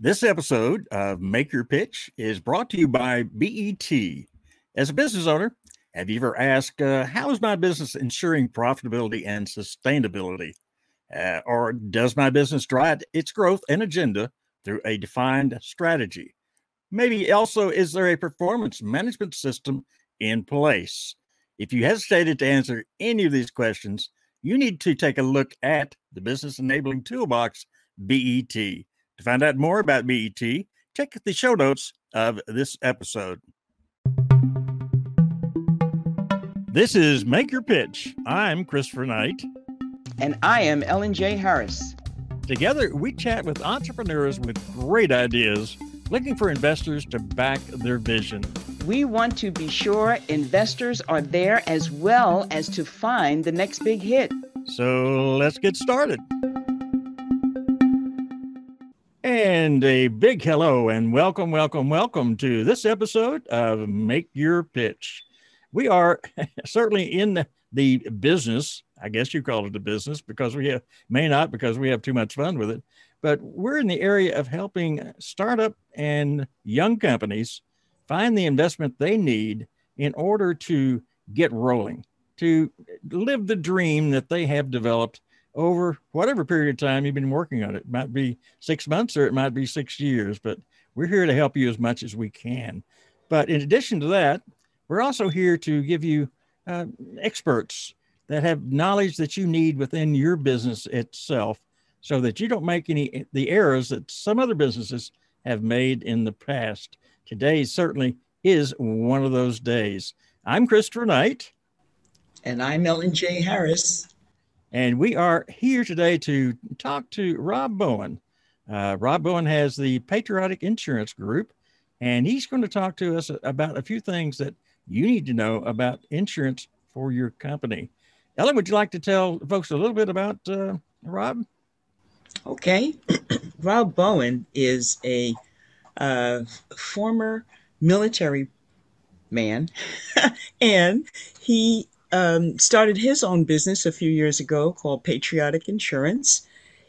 This episode of Make Your Pitch is brought to you by BET. As a business owner, have you ever asked, uh, How is my business ensuring profitability and sustainability? Uh, or does my business drive its growth and agenda through a defined strategy? Maybe also, is there a performance management system in place? If you hesitated to answer any of these questions, you need to take a look at the Business Enabling Toolbox, BET. To find out more about BET, check the show notes of this episode. This is Make Your Pitch. I'm Christopher Knight. And I am Ellen J. Harris. Together, we chat with entrepreneurs with great ideas looking for investors to back their vision. We want to be sure investors are there as well as to find the next big hit. So let's get started. And a big hello and welcome, welcome, welcome to this episode of Make Your Pitch. We are certainly in the business, I guess you call it a business because we have, may not because we have too much fun with it, but we're in the area of helping startup and young companies find the investment they need in order to get rolling, to live the dream that they have developed over whatever period of time you've been working on it. It might be six months or it might be six years, but we're here to help you as much as we can. But in addition to that, we're also here to give you uh, experts that have knowledge that you need within your business itself so that you don't make any the errors that some other businesses have made in the past. Today certainly is one of those days. I'm Christopher Knight. And I'm Ellen J. Harris. And we are here today to talk to Rob Bowen. Uh, Rob Bowen has the Patriotic Insurance Group, and he's going to talk to us about a few things that you need to know about insurance for your company. Ellen, would you like to tell folks a little bit about uh, Rob? Okay. Rob Bowen is a uh, former military man, and he um, started his own business a few years ago called Patriotic Insurance.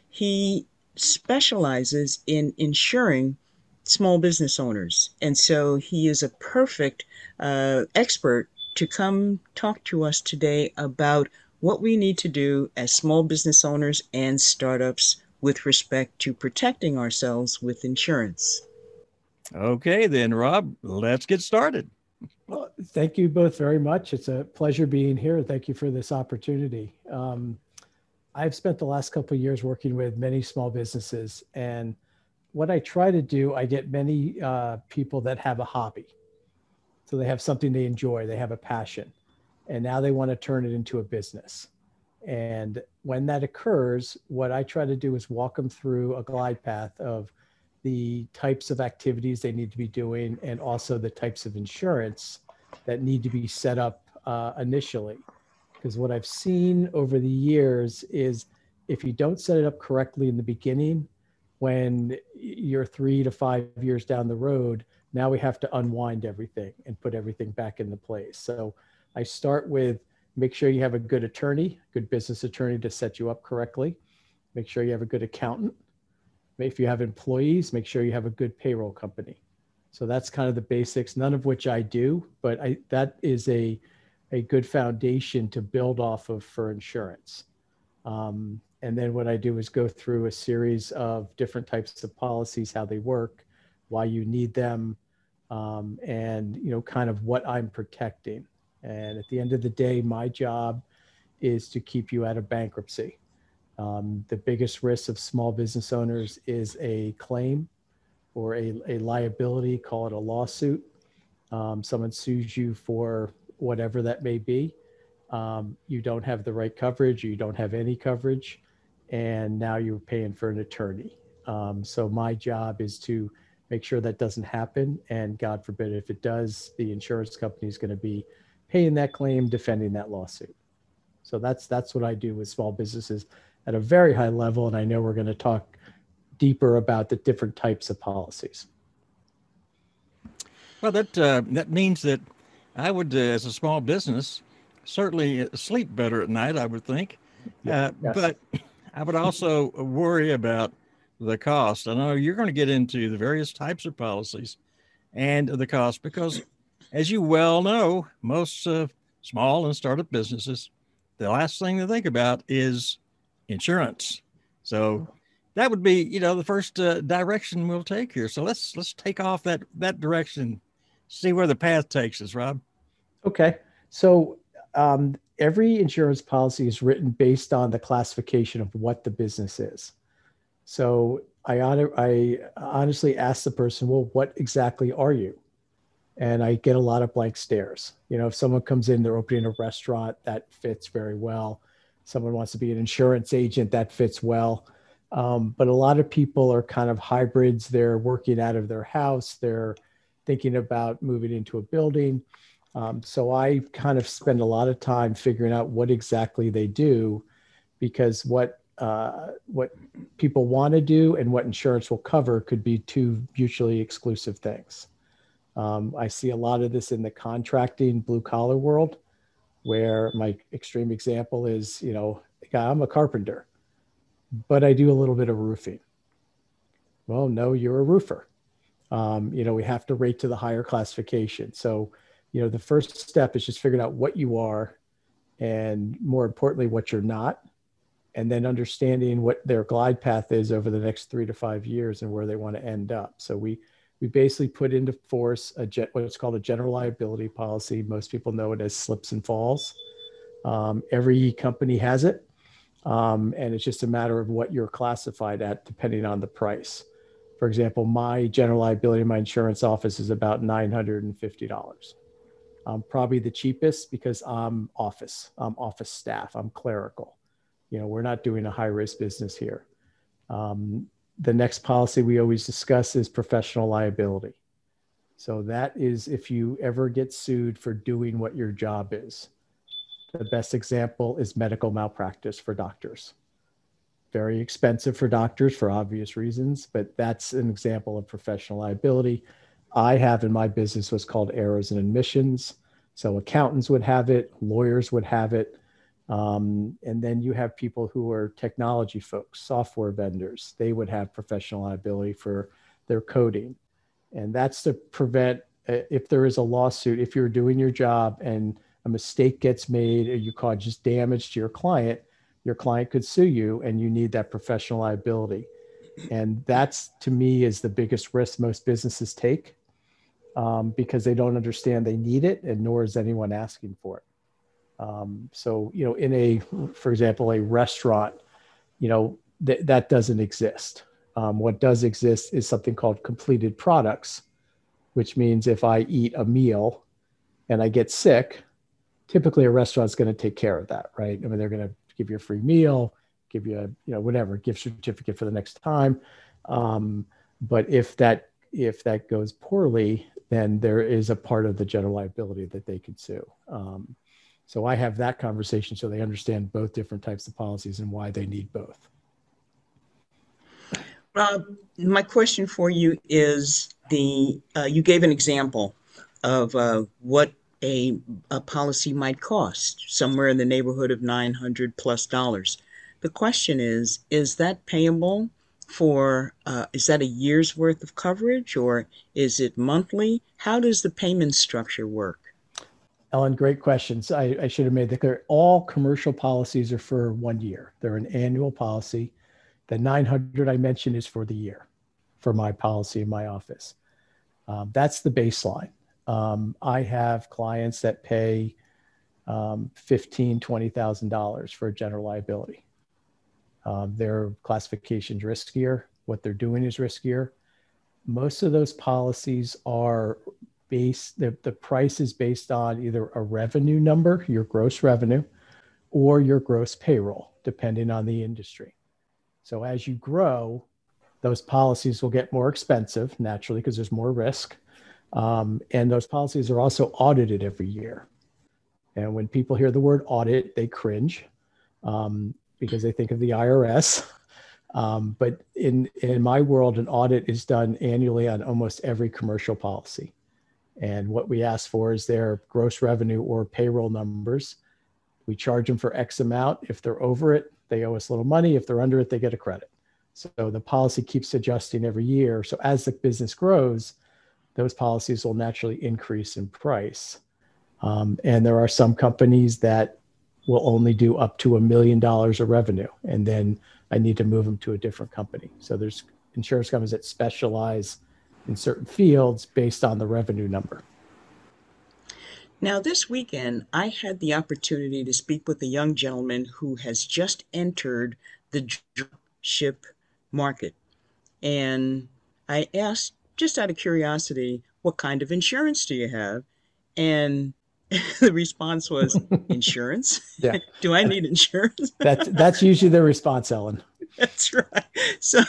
He specializes in insuring small business owners. And so he is a perfect uh, expert to come talk to us today about what we need to do as small business owners and startups with respect to protecting ourselves with insurance. Okay, then, Rob, let's get started. Well, thank you both very much. It's a pleasure being here. Thank you for this opportunity. Um, I've spent the last couple of years working with many small businesses, and what I try to do, I get many uh, people that have a hobby. So they have something they enjoy, they have a passion, and now they want to turn it into a business. And when that occurs, what I try to do is walk them through a glide path of the types of activities they need to be doing and also the types of insurance that need to be set up uh, initially. Because what I've seen over the years is if you don't set it up correctly in the beginning, when you're three to five years down the road, now we have to unwind everything and put everything back into place. So I start with make sure you have a good attorney, good business attorney to set you up correctly. Make sure you have a good accountant if you have employees, make sure you have a good payroll company. So that's kind of the basics, none of which I do, but I, that is a, a good foundation to build off of for insurance. Um, and then what I do is go through a series of different types of policies, how they work, why you need them, um, and you know, kind of what I'm protecting. And at the end of the day, my job is to keep you out of bankruptcy. Um, the biggest risk of small business owners is a claim or a, a liability, call it a lawsuit. Um, someone sues you for whatever that may be. Um, you don't have the right coverage, you don't have any coverage, and now you're paying for an attorney. Um, so, my job is to make sure that doesn't happen. And God forbid, if it does, the insurance company is going to be paying that claim, defending that lawsuit. So that's that's what I do with small businesses at a very high level. And I know we're going to talk deeper about the different types of policies. Well, that uh, that means that I would, uh, as a small business, certainly sleep better at night. I would think, uh, yes. but I would also worry about the cost. I know you're going to get into the various types of policies and the cost because, as you well know, most uh, small and startup businesses, the last thing they think about is insurance. So that would be, you know, the first uh, direction we'll take here. So let's let's take off that that direction, see where the path takes us, Rob. Okay. So um, every insurance policy is written based on the classification of what the business is. So I, honor, I honestly ask the person, well, what exactly are you? And I get a lot of blank stares. You know, if someone comes in, they're opening a restaurant, that fits very well. Someone wants to be an insurance agent, that fits well. Um, but a lot of people are kind of hybrids. They're working out of their house. They're thinking about moving into a building. Um, so I kind of spend a lot of time figuring out what exactly they do, because what uh, what people want to do and what insurance will cover could be two mutually exclusive things. Um, I see a lot of this in the contracting blue collar world, where my extreme example is, you know, I'm a carpenter, but I do a little bit of roofing. Well, no, you're a roofer. Um, you know, we have to rate to the higher classification. So you know the first step is just figuring out what you are and more importantly what you're not and then understanding what their glide path is over the next three to five years and where they want to end up so we we basically put into force a jet, what's called a general liability policy. Most people know it as slips and falls. Um, every company has it. Um, and it's just a matter of what you're classified at depending on the price. For example my general liability in my insurance office is about $950 um, probably the cheapest because I'm office, I'm office staff, I'm clerical. You know, we're not doing a high risk business here. Um, the next policy we always discuss is professional liability. So that is if you ever get sued for doing what your job is. The best example is medical malpractice for doctors. Very expensive for doctors for obvious reasons, but that's an example of professional liability I have in my business was called errors and omissions. So accountants would have it, lawyers would have it. Um, and then you have people who are technology folks, software vendors. They would have professional liability for their coding. And that's to prevent, uh, if there is a lawsuit, if you're doing your job and a mistake gets made or you cause just damage to your client, your client could sue you and you need that professional liability. And that's to me is the biggest risk most businesses take um, because they don't understand they need it, and nor is anyone asking for it. Um, so, you know, in a, for example, a restaurant, you know, th- that doesn't exist. Um, what does exist is something called completed products, which means if I eat a meal and I get sick, typically a restaurant's going to take care of that, right? I mean, they're going to give you a free meal, give you a, you know, whatever gift certificate for the next time. Um, but if that if that goes poorly, then there is a part of the general liability that they could sue. Um, so I have that conversation so they understand both different types of policies and why they need both. Uh, my question for you is the uh, you gave an example of uh, what a, a policy might cost somewhere in the neighborhood of 900 plus dollars the question is is that payable for uh, is that a year's worth of coverage or is it monthly? How does the payment structure work? Ellen, great questions. I, I should have made that clear. All commercial policies are for one year. They're an annual policy. The 900 I mentioned is for the year for my policy in my office. Um, that's the baseline. Um, I have clients that pay um, $15,000, $20,000 for a general liability. Um, their classification is riskier. What they're doing is riskier. Most of those policies are based, the, the price is based on either a revenue number, your gross revenue, or your gross payroll, depending on the industry. So as you grow, those policies will get more expensive naturally because there's more risk. Um, and those policies are also audited every year. And when people hear the word audit, they cringe. Um, because they think of the IRS. Um, but in in my world, an audit is done annually on almost every commercial policy. And what we ask for is their gross revenue or payroll numbers. We charge them for X amount. If they're over it, they owe us a little money. If they're under it, they get a credit. So the policy keeps adjusting every year. So as the business grows, those policies will naturally increase in price. Um, and there are some companies that will only do up to a million dollars of revenue, and then I need to move them to a different company. So there's insurance companies that specialize in certain fields based on the revenue number. Now, this weekend, I had the opportunity to speak with a young gentleman who has just entered the ship market. And I asked, just out of curiosity, what kind of insurance do you have? And the response was, insurance? Yeah. do I need insurance? that's, that's usually the response, Ellen. That's right. So,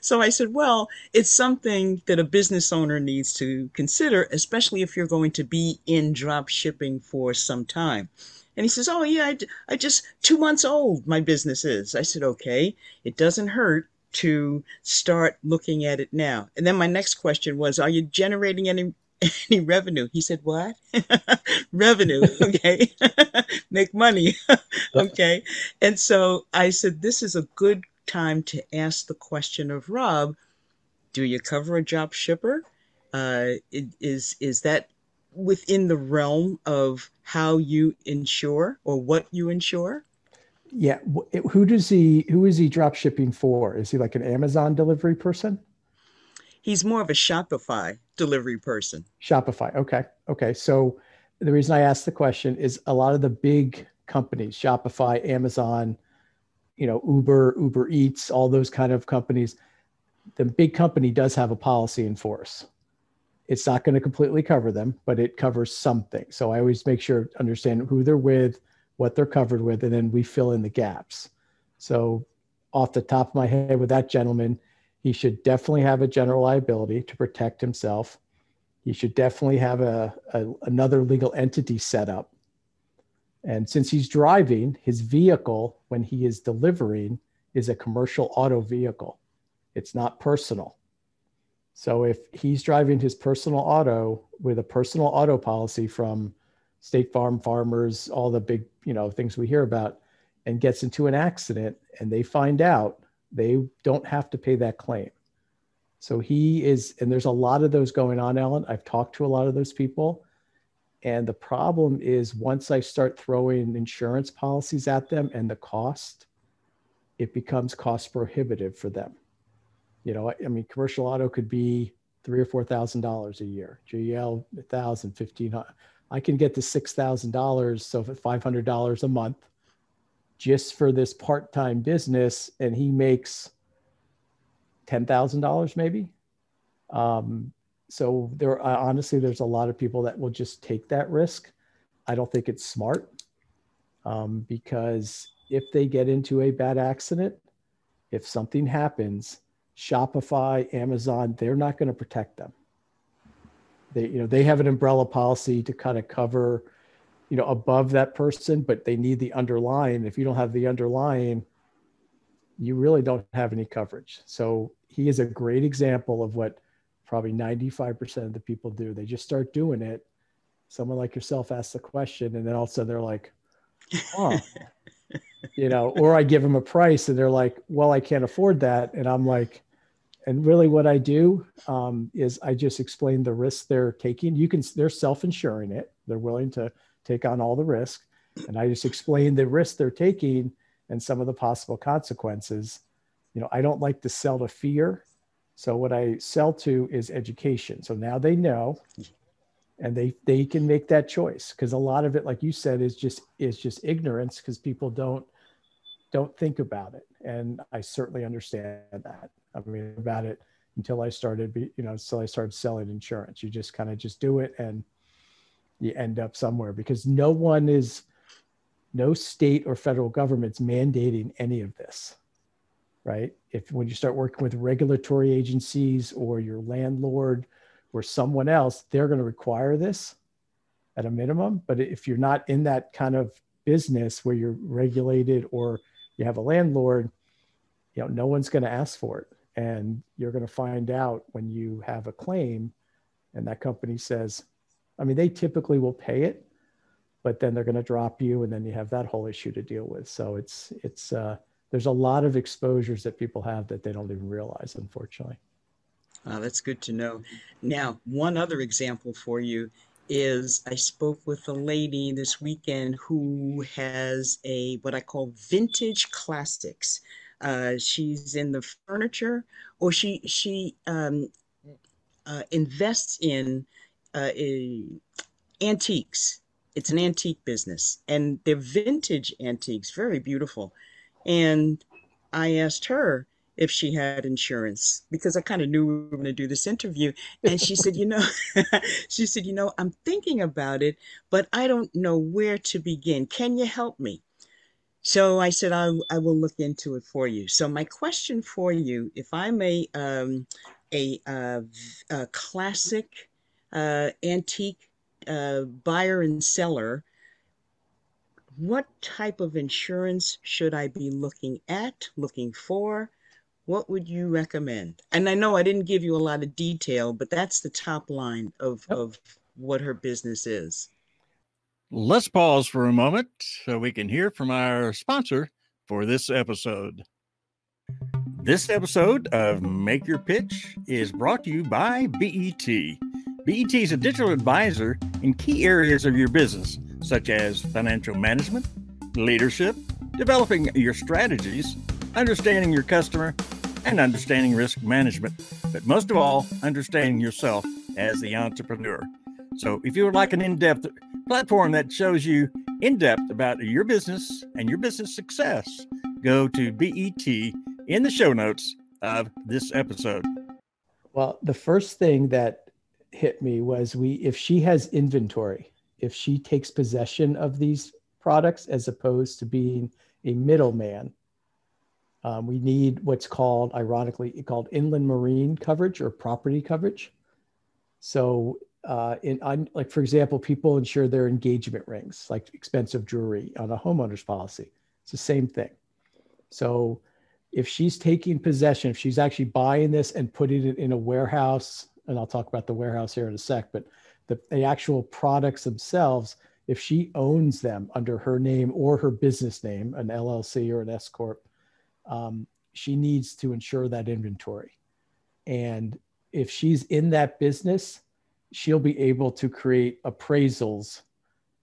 so I said, well, it's something that a business owner needs to consider, especially if you're going to be in drop shipping for some time. And he says, oh yeah, I, I just two months old. My business is. I said, okay, it doesn't hurt to start looking at it now. And then my next question was, are you generating any any revenue? He said, what? revenue. Okay. Make money. okay. And so I said, this is a good time to ask the question of Rob, do you cover a drop shipper? Uh, is is that within the realm of how you insure or what you insure? Yeah. Who does he? Who is he drop shipping for? Is he like an Amazon delivery person? He's more of a Shopify delivery person. Shopify. Okay. Okay. So the reason I asked the question is a lot of the big companies, Shopify, Amazon, you know, Uber, Uber Eats, all those kind of companies, the big company does have a policy in force. It's not going to completely cover them, but it covers something. So I always make sure to understand who they're with, what they're covered with, and then we fill in the gaps. So off the top of my head with that gentleman, he should definitely have a general liability to protect himself. He should definitely have a, a another legal entity set up and since he's driving, his vehicle, when he is delivering, is a commercial auto vehicle. It's not personal. So if he's driving his personal auto with a personal auto policy from State Farm, Farmers, all the big, you know, things we hear about, and gets into an accident and they find out, they don't have to pay that claim. So he is, and there's a lot of those going on, Alan. I've talked to a lot of those people and the problem is once I start throwing insurance policies at them and the cost, it becomes cost prohibitive for them. You know, I, mean, commercial auto could be three or four thousand dollars a year. GL a thousand, fifteen hundred. I can get to six thousand dollars, so five hundred dollars a month, just for this part-time business, and he makes ten thousand dollars maybe. Um, so there uh, honestly there's a lot of people that will just take that risk. I don't think it's smart um, because if they get into a bad accident if something happens shopify amazon they're not going to protect them. They you know they have an umbrella policy to kind of cover you know above that person but they need the underlying. If you don't have the underlying you really don't have any coverage. So he is a great example of what probably 95% of the people do. They just start doing it. Someone like yourself asks the question, and then all of a sudden they're like, oh, you know, or I give them a price and they're like, well, I can't afford that. And I'm like, and really what I do um, is I just explain the risk they're taking. You can, they're self-insuring it. They're willing to take on all the risk. And I just explain the risk they're taking and some of the possible consequences. You know, I don't like to sell to fear. So what I sell to is education. So now they know and they they can make that choice. Because a lot of it like you said is just is just ignorance because people don't don't think about it. And i certainly understand that. I mean about it until i started you know until i started selling insurance. You just kind of just do it and you end up somewhere because no one is no state or federal government's mandating any of this right? If when you start working with regulatory agencies or your landlord or someone else, they're going to require this at a minimum. But if you're not in that kind of business where you're regulated or you have a landlord, you know, no one's going to ask for it. And you're going to find out when you have a claim and that company says, I mean, they typically will pay it, but then they're going to drop you and then you have that whole issue to deal with. So it's, it's, uh, there's a lot of exposures that people have that they don't even realize, unfortunately. Oh, that's good to know. Now, one other example for you is I spoke with a lady this weekend who has a what I call vintage classics. Uh, she's in the furniture, or she she um, uh, invests in uh, antiques. It's an antique business, and they're vintage antiques, very beautiful. And I asked her if she had insurance because I kind of knew we were going to do this interview. And she said, You know, she said, You know, I'm thinking about it, but I don't know where to begin. Can you help me? So I said, I, I will look into it for you. So, my question for you if I'm a, um, a, a classic uh, antique uh, buyer and seller, what type of insurance should I be looking at, looking for? What would you recommend? And I know I didn't give you a lot of detail, but that's the top line of, yep. of what her business is. Let's pause for a moment so we can hear from our sponsor for this episode. This episode of Make Your Pitch is brought to you by BET. BET is a digital advisor in key areas of your business, such as financial management, leadership, developing your strategies, understanding your customer, and understanding risk management. But most of all, understanding yourself as the entrepreneur. So, if you would like an in depth platform that shows you in depth about your business and your business success, go to BET in the show notes of this episode. Well, the first thing that hit me was we if she has inventory, if she takes possession of these products as opposed to being a middleman, um, we need what's called, ironically, called inland marine coverage or property coverage. So, uh, in on, like for example, people insure their engagement rings, like expensive jewelry, on a homeowner's policy. It's the same thing. So, if she's taking possession, if she's actually buying this and putting it in a warehouse and I'll talk about the warehouse here in a sec, but the, the actual products themselves, if she owns them under her name or her business name, an LLC or an S corp, um, she needs to insure that inventory. And if she's in that business, she'll be able to create appraisals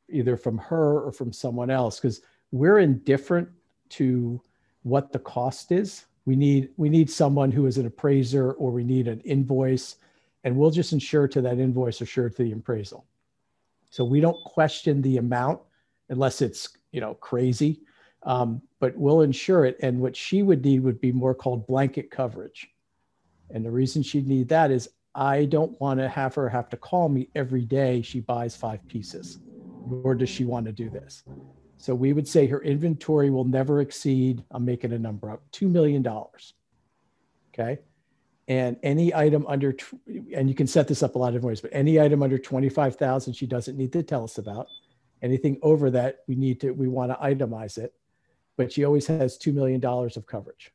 either from her or from someone else because we're indifferent to what the cost is. We need we need someone who is an appraiser or we need an invoice and we'll just insure to that invoice or sure to the appraisal. So we don't question the amount unless it's you know crazy, um, but we'll insure it. And what she would need would be more called blanket coverage. And the reason she'd need that is I don't want to have her have to call me every day she buys five pieces, nor does she want to do this. So we would say her inventory will never exceed, I'm making a number up, $2 million. Okay and any item under and you can set this up a lot of different ways but any item under 25000 she doesn't need to tell us about. Anything over that we need to we want to itemize it but she always has $2 million of coverage.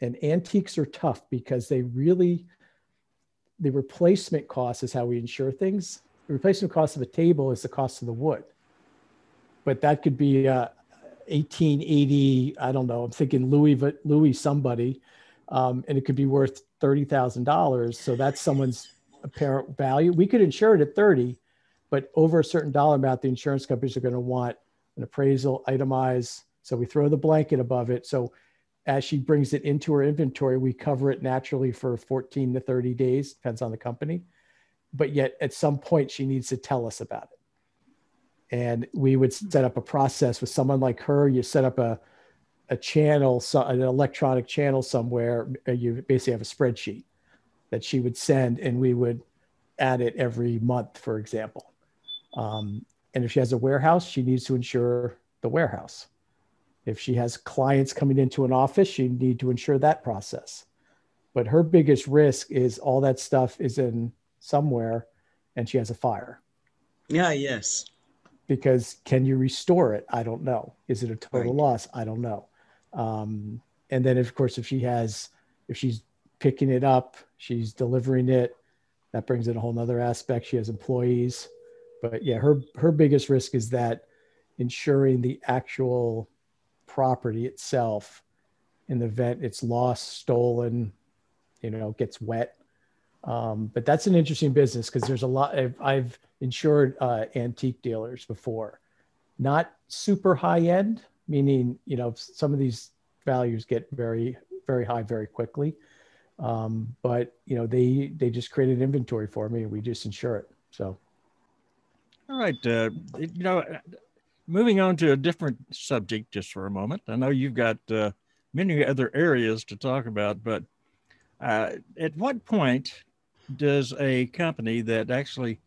And antiques are tough because they really the replacement cost is how we insure things. The replacement cost of a table is the cost of the wood. But that could be uh, 1880 i don't know i'm thinking louis louis somebody um, and it could be worth thirty thousand dollars. So that's someone's apparent value. We could insure it at thirty, but over a certain dollar amount, the insurance companies are going to want an appraisal itemized. So we throw the blanket above it. So as she brings it into her inventory, we cover it naturally for 14 to 30 days, depends on the company. But yet at some point, she needs to tell us about it. And we would set up a process with someone like her. You set up a a channel, so an electronic channel somewhere, uh, you basically have a spreadsheet that she would send, and we would add it every month, for example. Um, and if she has a warehouse, she needs to insure the warehouse. If she has clients coming into an office, she need to insure that process. But her biggest risk is all that stuff is in somewhere, and she has a fire. Yeah. Yes. Because can you restore it? I don't know. Is it a total right. loss? I don't know. Um, and then, of course, if she has, if she's picking it up, she's delivering it. That brings in a whole nother aspect. She has employees, but yeah, her her biggest risk is that ensuring the actual property itself in the event it's lost, stolen, you know, gets wet. Um, but that's an interesting business because there's a lot. I've, I've insured uh, antique dealers before, not super high end, meaning you know some of these values get very very high very quickly. Um, but you know they they just created inventory for me and we just insure it. So. All right, uh, you know, moving on to a different subject just for a moment. I know you've got uh, many other areas to talk about, but uh, at what point does a company that actually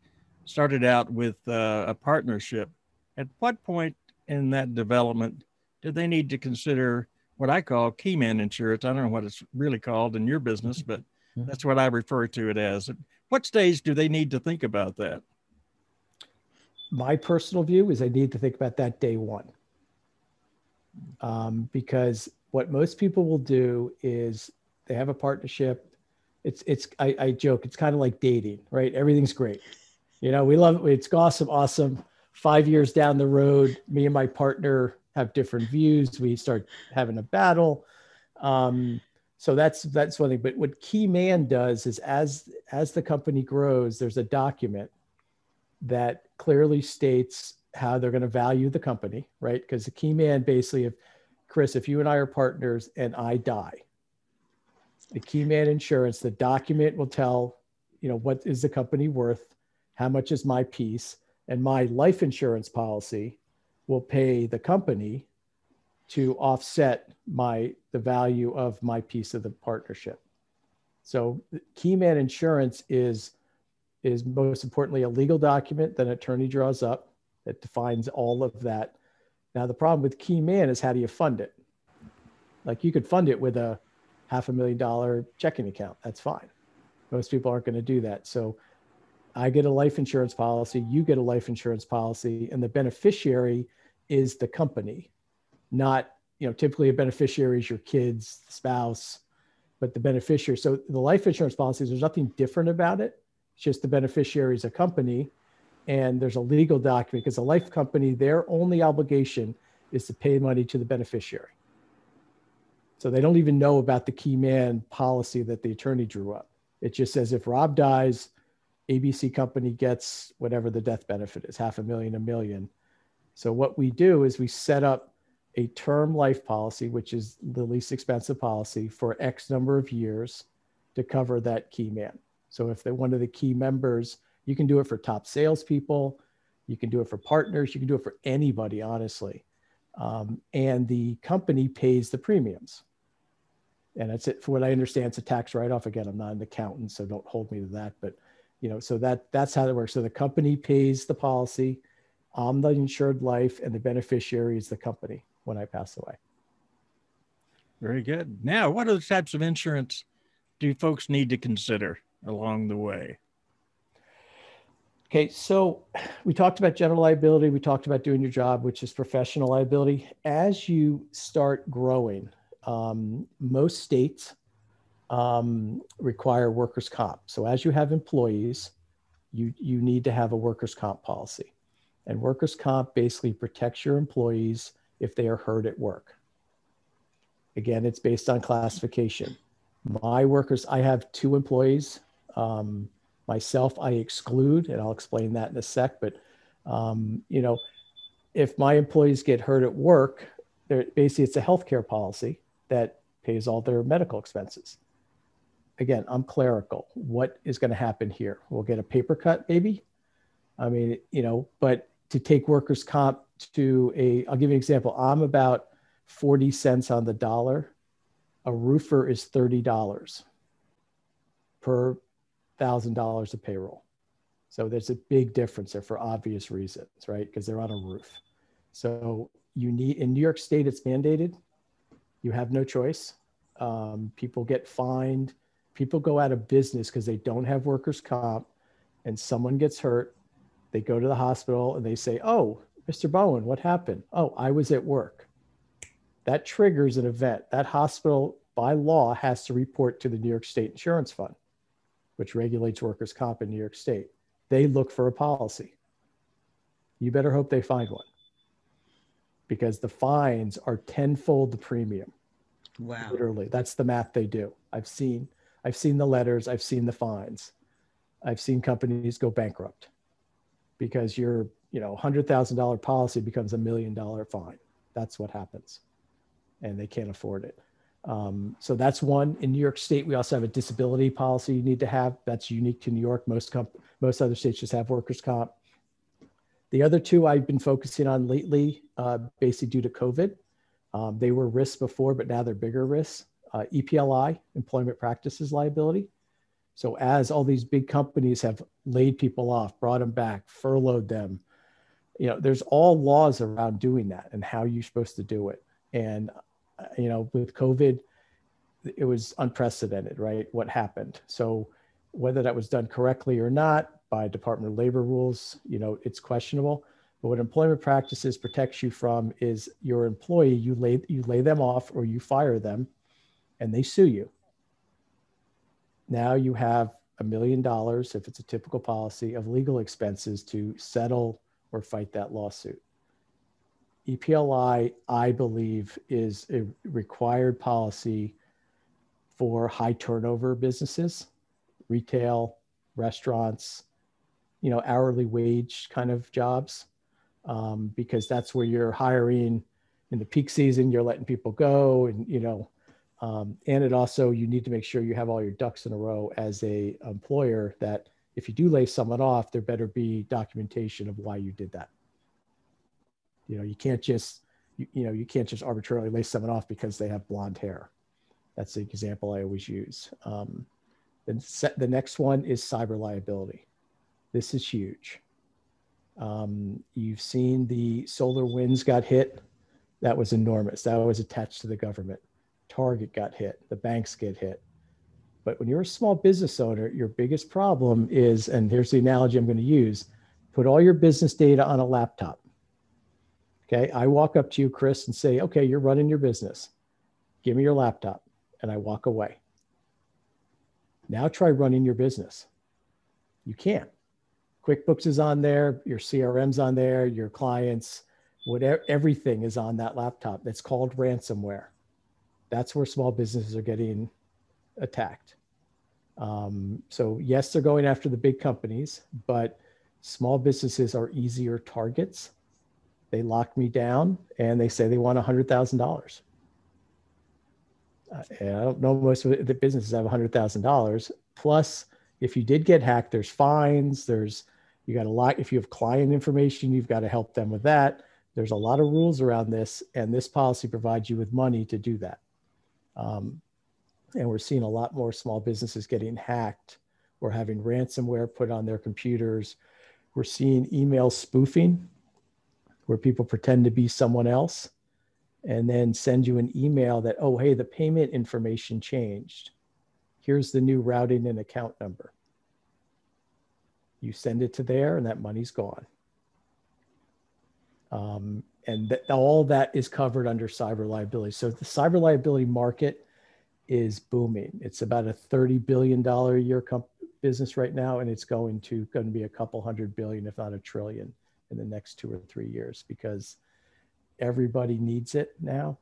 started out with uh, a partnership, at what point in that development do they need to consider what I call key man insurance? I don't know what it's really called in your business, but mm-hmm. that's what I refer to it as. what stage do they need to think about that? My personal view is they need to think about that day one. Um, because what most people will do is they have a partnership. It's it's I, I joke. It's kind of like dating, right? Everything's great. You know, we love it. It's awesome, awesome. Five years down the road, me and my partner have different views. We start having a battle. Um, so that's that's one thing. But what Key Man does is as as the company grows, there's a document that clearly states how they're going to value the company, right? Because the Key Man basically, if Chris, if you and I are partners and I die, the key man insurance, the document will tell, you know, what is the company worth, how much is my piece, and my life insurance policy will pay the company to offset my the value of my piece of the partnership. So key man insurance is is most importantly a legal document that an attorney draws up that defines all of that now, the problem with Key Man is how do you fund it? Like you could fund it with a half a million dollar checking account. That's fine. Most people aren't going to do that. So I get a life insurance policy, you get a life insurance policy, and the beneficiary is the company, not, you know, typically a beneficiary is your kids, spouse, but the beneficiary. So the life insurance policies, there's nothing different about it. It's just the beneficiary is a company and there's a legal document because a life company, their only obligation is to pay money to the beneficiary. So they don't even know about the key man policy that the attorney drew up. It just says if Rob dies, ABC company gets whatever the death benefit is, half a million, a million. So what we do is we set up a term life policy, which is the least expensive policy for X number of years to cover that key man. So if the, one of the key members you can do it for top salespeople. You can do it for partners. You can do it for anybody, honestly. Um, and the company pays the premiums. And that's it. For what I understand, it's a tax write-off. Again, I'm not an accountant, so don't hold me to that. But you know, so that that's how it works. So the company pays the policy. I'm the insured life, and the beneficiary is the company when I pass away. Very good. Now, what other types of insurance do folks need to consider along the way? Okay, so we talked about general liability. We talked about doing your job, which is professional liability. As you start growing, um, most states um, require workers' comp. So as you have employees, you you need to have a workers' comp policy, and workers' comp basically protects your employees if they are hurt at work. Again, it's based on classification. My workers, I have two employees. Um, Myself, I exclude, and I'll explain that in a sec. But um, you know, if my employees get hurt at work, basically it's a healthcare policy that pays all their medical expenses. Again, I'm clerical. What is going to happen here? We'll get a paper cut, maybe. I mean, you know, but to take workers' comp to a, I'll give you an example. I'm about 40 cents on the dollar. A roofer is $30 per thousand dollars of payroll. So there's a big difference there for obvious reasons, right? Because they're on a roof. So you need in New York State, it's mandated. You have no choice. Um, people get fined. People go out of business because they don't have workers' comp, and someone gets hurt. They go to the hospital and they say, "Oh, Mr. Bowen, what happened? Oh, I was at work." That triggers an event. That hospital, by law, has to report to the New York State Insurance Fund which regulates workers' comp in New York State. They look for a policy. You better hope they find one because the fines are tenfold the premium. Wow. Literally, that's the math they do. I've seen, I've seen the letters, I've seen the fines. I've seen companies go bankrupt because your, you know, hundred thousand dollar policy becomes a million dollar fine. That's what happens, and they can't afford it. Um, so that's one. In New York State, we also have a disability policy you need to have. That's unique to New York. Most comp- most other states just have workers' comp. The other two I've been focusing on lately, uh, basically due to COVID. Um, they were risks before, but now they're bigger risks. Uh, EPLI, employment practices liability. So as all these big companies have laid people off, brought them back, furloughed them, you know, there's all laws around doing that and how you're supposed to do it. And uh, you know, with COVID, it was unprecedented, right? What happened? So whether that was done correctly or not by Department of Labor rules, you know, it's questionable. But what employment practices protects you from is your employee, you lay you lay them off or you fire them and they sue you. Now you have a million dollars, if it's a typical policy, of legal expenses to settle or fight that lawsuit. EPLI, I believe, is a required policy for high turnover businesses, retail, restaurants, you know, hourly wage kind of jobs, um, because that's where you're hiring in the peak season, you're letting people go and, you know, um, and it also, you need to make sure you have all your ducks in a row as a employer that if you do lay someone off, there better be documentation of why you did that. You know, you can't just, you, you know, you can't just arbitrarily lay someone off because they have blonde hair. That's the example I always use. Um, then set, the next one is cyber liability. This is huge. Um, you've seen the SolarWinds got hit. That was enormous. That was attached to the government. Target got hit. The banks get hit. But when you're a small business owner, your biggest problem is, and here's the analogy I'm going to use put all your business data on a laptop. Okay. I walk up to you, Chris, and say, okay, you're running your business. Give me your laptop. And I walk away. Now try running your business. You can't. QuickBooks is on there, your CRM's on there, your clients, whatever, everything is on that laptop. That's called ransomware. That's where small businesses are getting attacked. Um, so yes, they're going after the big companies, but small businesses are easier targets. They lock me down and they say they want $100,000. Uh, I don't know most of the businesses have $100,000. Plus, if you did get hacked, there's fines. There's you got a lot. If you have client information, you've got to help them with that. There's a lot of rules around this, and this policy provides you with money to do that. Um, and we're seeing a lot more small businesses getting hacked or having ransomware put on their computers. We're seeing email spoofing where people pretend to be someone else and then send you an email that, oh, hey, the payment information changed. Here's the new routing and account number. You send it to there, and that money's gone. Um, and th- all that is covered under cyber liability. So the cyber liability market is booming. It's about a $30 billion a year comp- business right now, and it's going to going to be a couple hundred billion, if not a trillion, in the next two or three years because everybody needs it now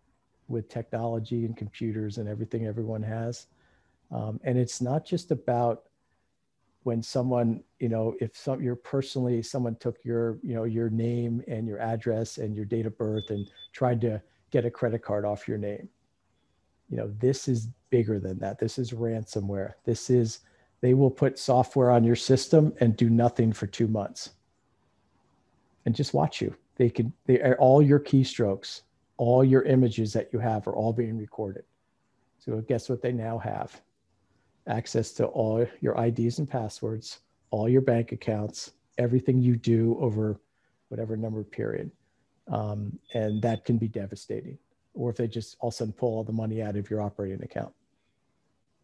with technology and computers and everything everyone has. Um, and it's not just about when someone, you know, if some you're personally someone took your, you know, your name and your address and your date of birth and tried to get a credit card off your name. You know this is bigger than that. This is ransomware. This is they will put software on your system and do nothing for two months. And just watch you. They can they are all your keystrokes all your images that you have are all being recorded. So guess what they now have access to all your ids and passwords all your bank accounts everything you do over whatever number period um, and that can be devastating or if they just all of a sudden pull all the money out of your operating account.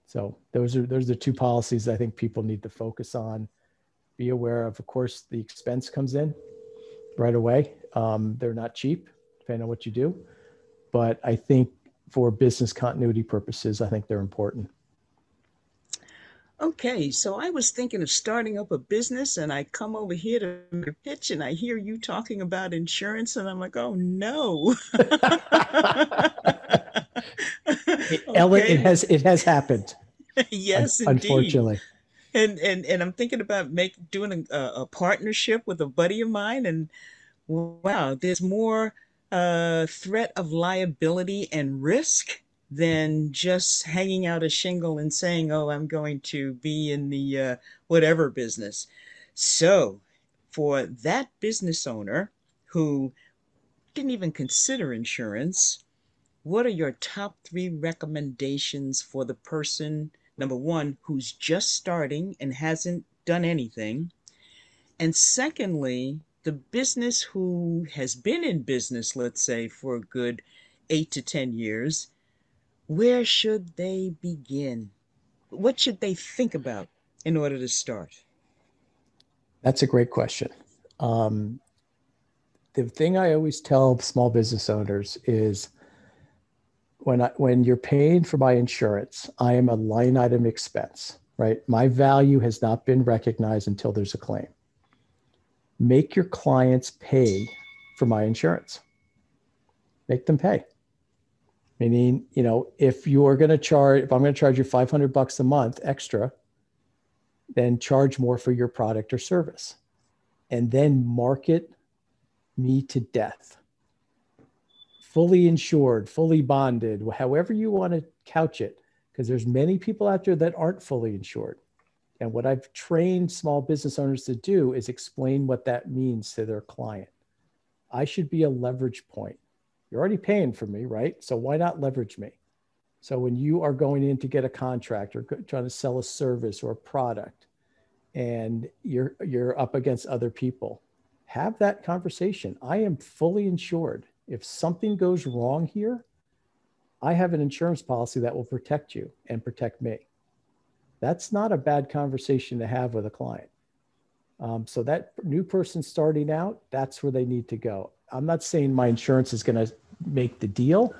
So those are those are the two policies I think people need to focus on. Be aware of, of course, the expense comes in right away. Um, they're not cheap, depending on what you do, but I think for business continuity purposes, I think they're important. Okay, so I was thinking of starting up a business and I come over here to pitch and I hear you talking about insurance and I'm like, oh no. Ellen, it has it has happened. yes, un- unfortunately. And and and I'm thinking about make doing a, a partnership with a buddy of mine and wow, there's more uh, threat of liability and risk than just hanging out a shingle and saying, "Oh, I'm going to be in the uh, whatever business." So, for that business owner who didn't even consider insurance, what are your top three recommendations for the person, number one, who's just starting and hasn't done anything? And secondly, the business who has been in business, let's say, for a good eight to 10 years where should they begin? What should they think about in order to start? That's a great question. Um, the thing I always tell small business owners is when I, when you're paying for my insurance, I am a line item expense, right? My value has not been recognized until there's a claim. Make your clients pay for my insurance. Make them pay. Meaning, you know, if you are going to charge, if I'm going to charge you 500 bucks a month extra, then charge more for your product or service and then market me to death. Fully insured, fully bonded, however you want to couch it, because there's many people out there that aren't fully insured. And what I've trained small business owners to do is explain what that means to their client. I should be a leverage point. You're already paying for me, right? So why not leverage me? So when you are going in to get a contract or trying to sell a service or a product and you're you're up against other people, have that conversation. I am fully insured. If something goes wrong here, I have an insurance policy that will protect you and protect me. That's not a bad conversation to have with a client. Um, so that new person starting out, that's where they need to go. I'm not saying my insurance is going to make the deal.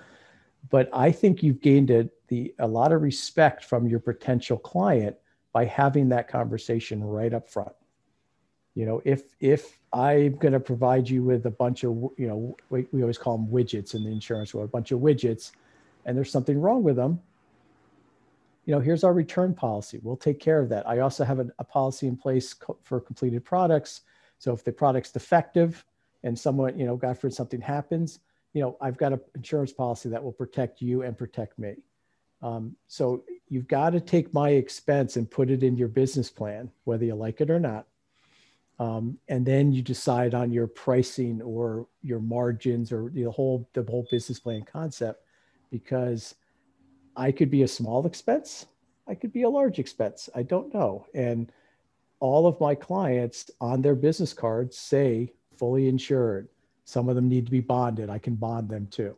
But I think you've gained a, the, a lot of respect from your potential client by having that conversation right up front. You know, if if I'm going to provide you with a bunch of, you know, we, we always call them widgets in the insurance world, a bunch of widgets, and there's something wrong with them, you know, here's our return policy. We'll take care of that. I also have a, a policy in place co- for completed products. So if the product's defective and someone, you know, God forbid something happens, you know, I've got an insurance policy that will protect you and protect me. Um, so you've got to take my expense and put it in your business plan, whether you like it or not. Um, and then you decide on your pricing or your margins or the whole the whole business plan concept, because I could be a small expense, I could be a large expense. I don't know. And all of my clients on their business cards say fully insured, some of them need to be bonded. I can bond them too.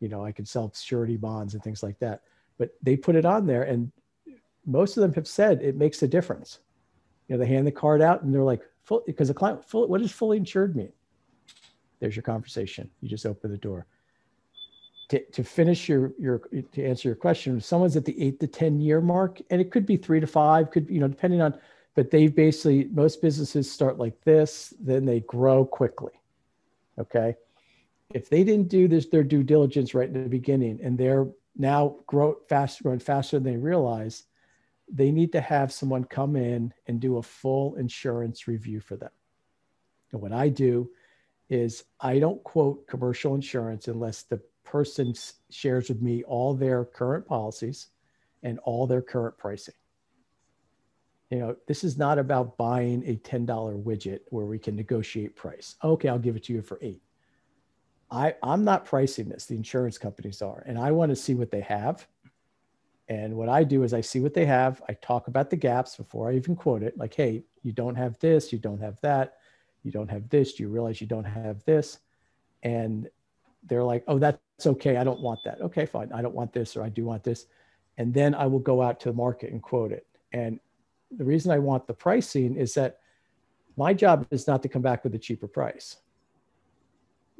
You know, I can sell surety bonds and things like that. But they put it on there, and most of them have said it makes a difference. You know, they hand the card out and they're like, because the client, full, what does fully insured mean? There's your conversation. You just open the door. To, to finish your your to answer your question, if someone's at the eight to ten year mark, and it could be three to five, could you know depending on, but they basically most businesses start like this, then they grow quickly. Okay. If they didn't do this, their due diligence right in the beginning, and they're now grow fast, growing faster than they realize, they need to have someone come in and do a full insurance review for them. And what I do is I don't quote commercial insurance unless the person shares with me all their current policies and all their current pricing. You know, this is not about buying a $10 widget where we can negotiate price. Okay, I'll give it to you for eight. I, I'm not pricing this, the insurance companies are, and I want to see what they have. And what I do is I see what they have. I talk about the gaps before I even quote it. Like, hey, you don't have this, you don't have that, you don't have this. Do you realize you don't have this? And they're like, oh, that's okay. I don't want that. Okay, fine. I don't want this, or I do want this. And then I will go out to the market and quote it. And the reason I want the pricing is that my job is not to come back with a cheaper price.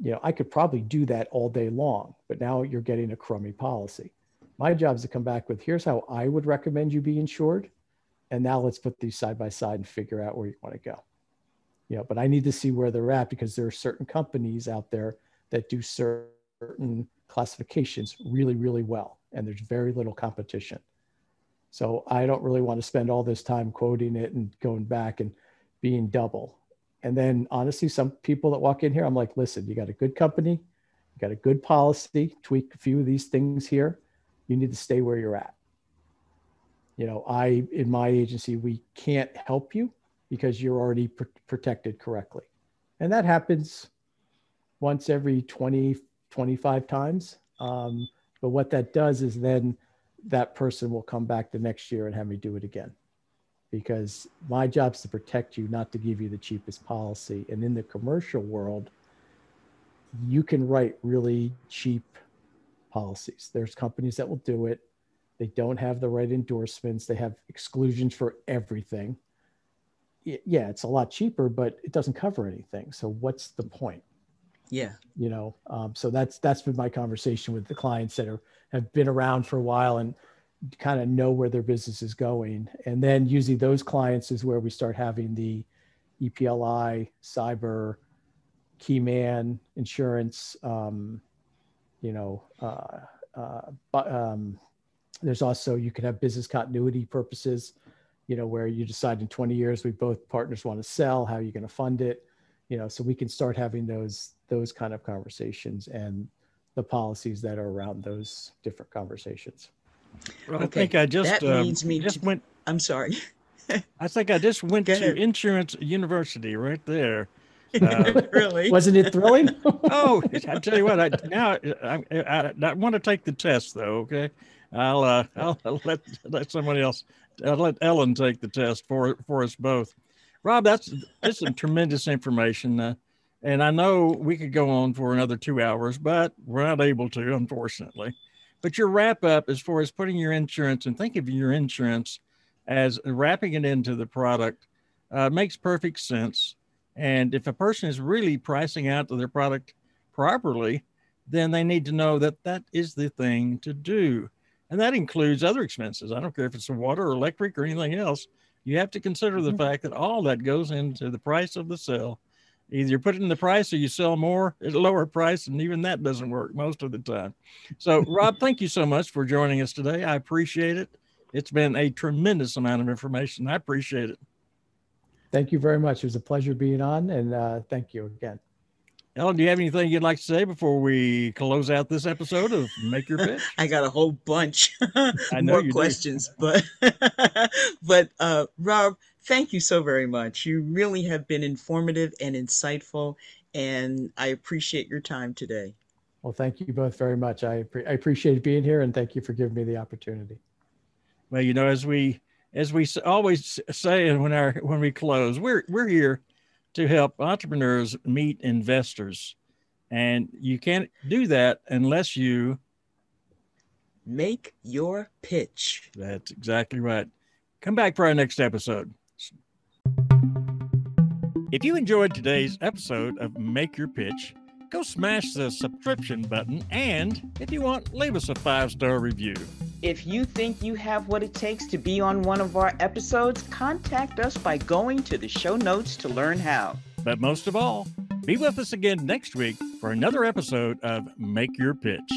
You know, I could probably do that all day long, but now you're getting a crummy policy. My job is to come back with here's how I would recommend you be insured. and now let's put these side by side and figure out where you want to go. You know, but I need to see where they're at because there are certain companies out there that do certain classifications really, really well, and there's very little competition. So I don't really want to spend all this time quoting it and going back and being double. And then honestly, some people that walk in here, I'm like, listen, you got a good company, you got a good policy, tweak a few of these things here. You need to stay where you're at. You know, I, in my agency, we can't help you because you're already pr- protected correctly. And that happens once every 20, 25 times. Um, but what that does is then that person will come back the next year and have me do it again because my job is to protect you, not to give you the cheapest policy. And in the commercial world, you can write really cheap policies. There's companies that will do it. They don't have the right endorsements. They have exclusions for everything. Yeah, it's a lot cheaper, but it doesn't cover anything. So what's the point? Yeah. You know, um, so that's that's been my conversation with the clients that are have been around for a while and kind of know where their business is going. And then usually those clients is where we start having the EPLI, cyber, keyman, insurance, um, you know, uh, uh, but um, there's also, you can have business continuity purposes, you know, where you decide in 20 years, we both partners want to sell, how are you going to fund it? You know, so we can start having those, those kind of conversations and the policies that are around those different conversations. Okay. I think I just that uh, me just to, went. I'm sorry. I think I just went to Insurance University right there. Uh, really? Wasn't it thrilling? oh, I tell you what. I now I, I, I, want to take the test though. Okay, I'll uh, I'll, I'll let let somebody else. I'll let Ellen take the test for for us both. Rob, that's that's some tremendous information. Uh, and I know we could go on for another two hours, but we're not able to, unfortunately. But your wrap up as far as putting your insurance and think of your insurance as wrapping it into the product uh, makes perfect sense. And if a person is really pricing out their product properly, then they need to know that that is the thing to do. And that includes other expenses. I don't care if it's water or electric or anything else. You have to consider the mm-hmm. fact that all that goes into the price of the sale either you put it in the price or you sell more at a lower price and even that doesn't work most of the time. So rob thank you so much for joining us today. I appreciate it. It's been a tremendous amount of information. I appreciate it. Thank you very much. It was a pleasure being on and uh, thank you again Ellen, do you have anything you'd like to say before we close out this episode of Make Your Pitch? I got a whole bunch more questions, but but uh, Rob, thank you so very much. You really have been informative and insightful, and I appreciate your time today. Well, thank you both very much. I, I appreciate being here, and thank you for giving me the opportunity. Well, you know, as we as we always say when our when we close, we're we're here to help entrepreneurs meet investors. And you can't do that unless you make your pitch. That's exactly right. Come back for our next episode. If you enjoyed today's episode of Make Your Pitch, go smash the subscription button and, if you want, leave us a five star review. If you think you have what it takes to be on one of our episodes, contact us by going to the show notes to learn how. But most of all, be with us again next week for another episode of Make Your Pitch.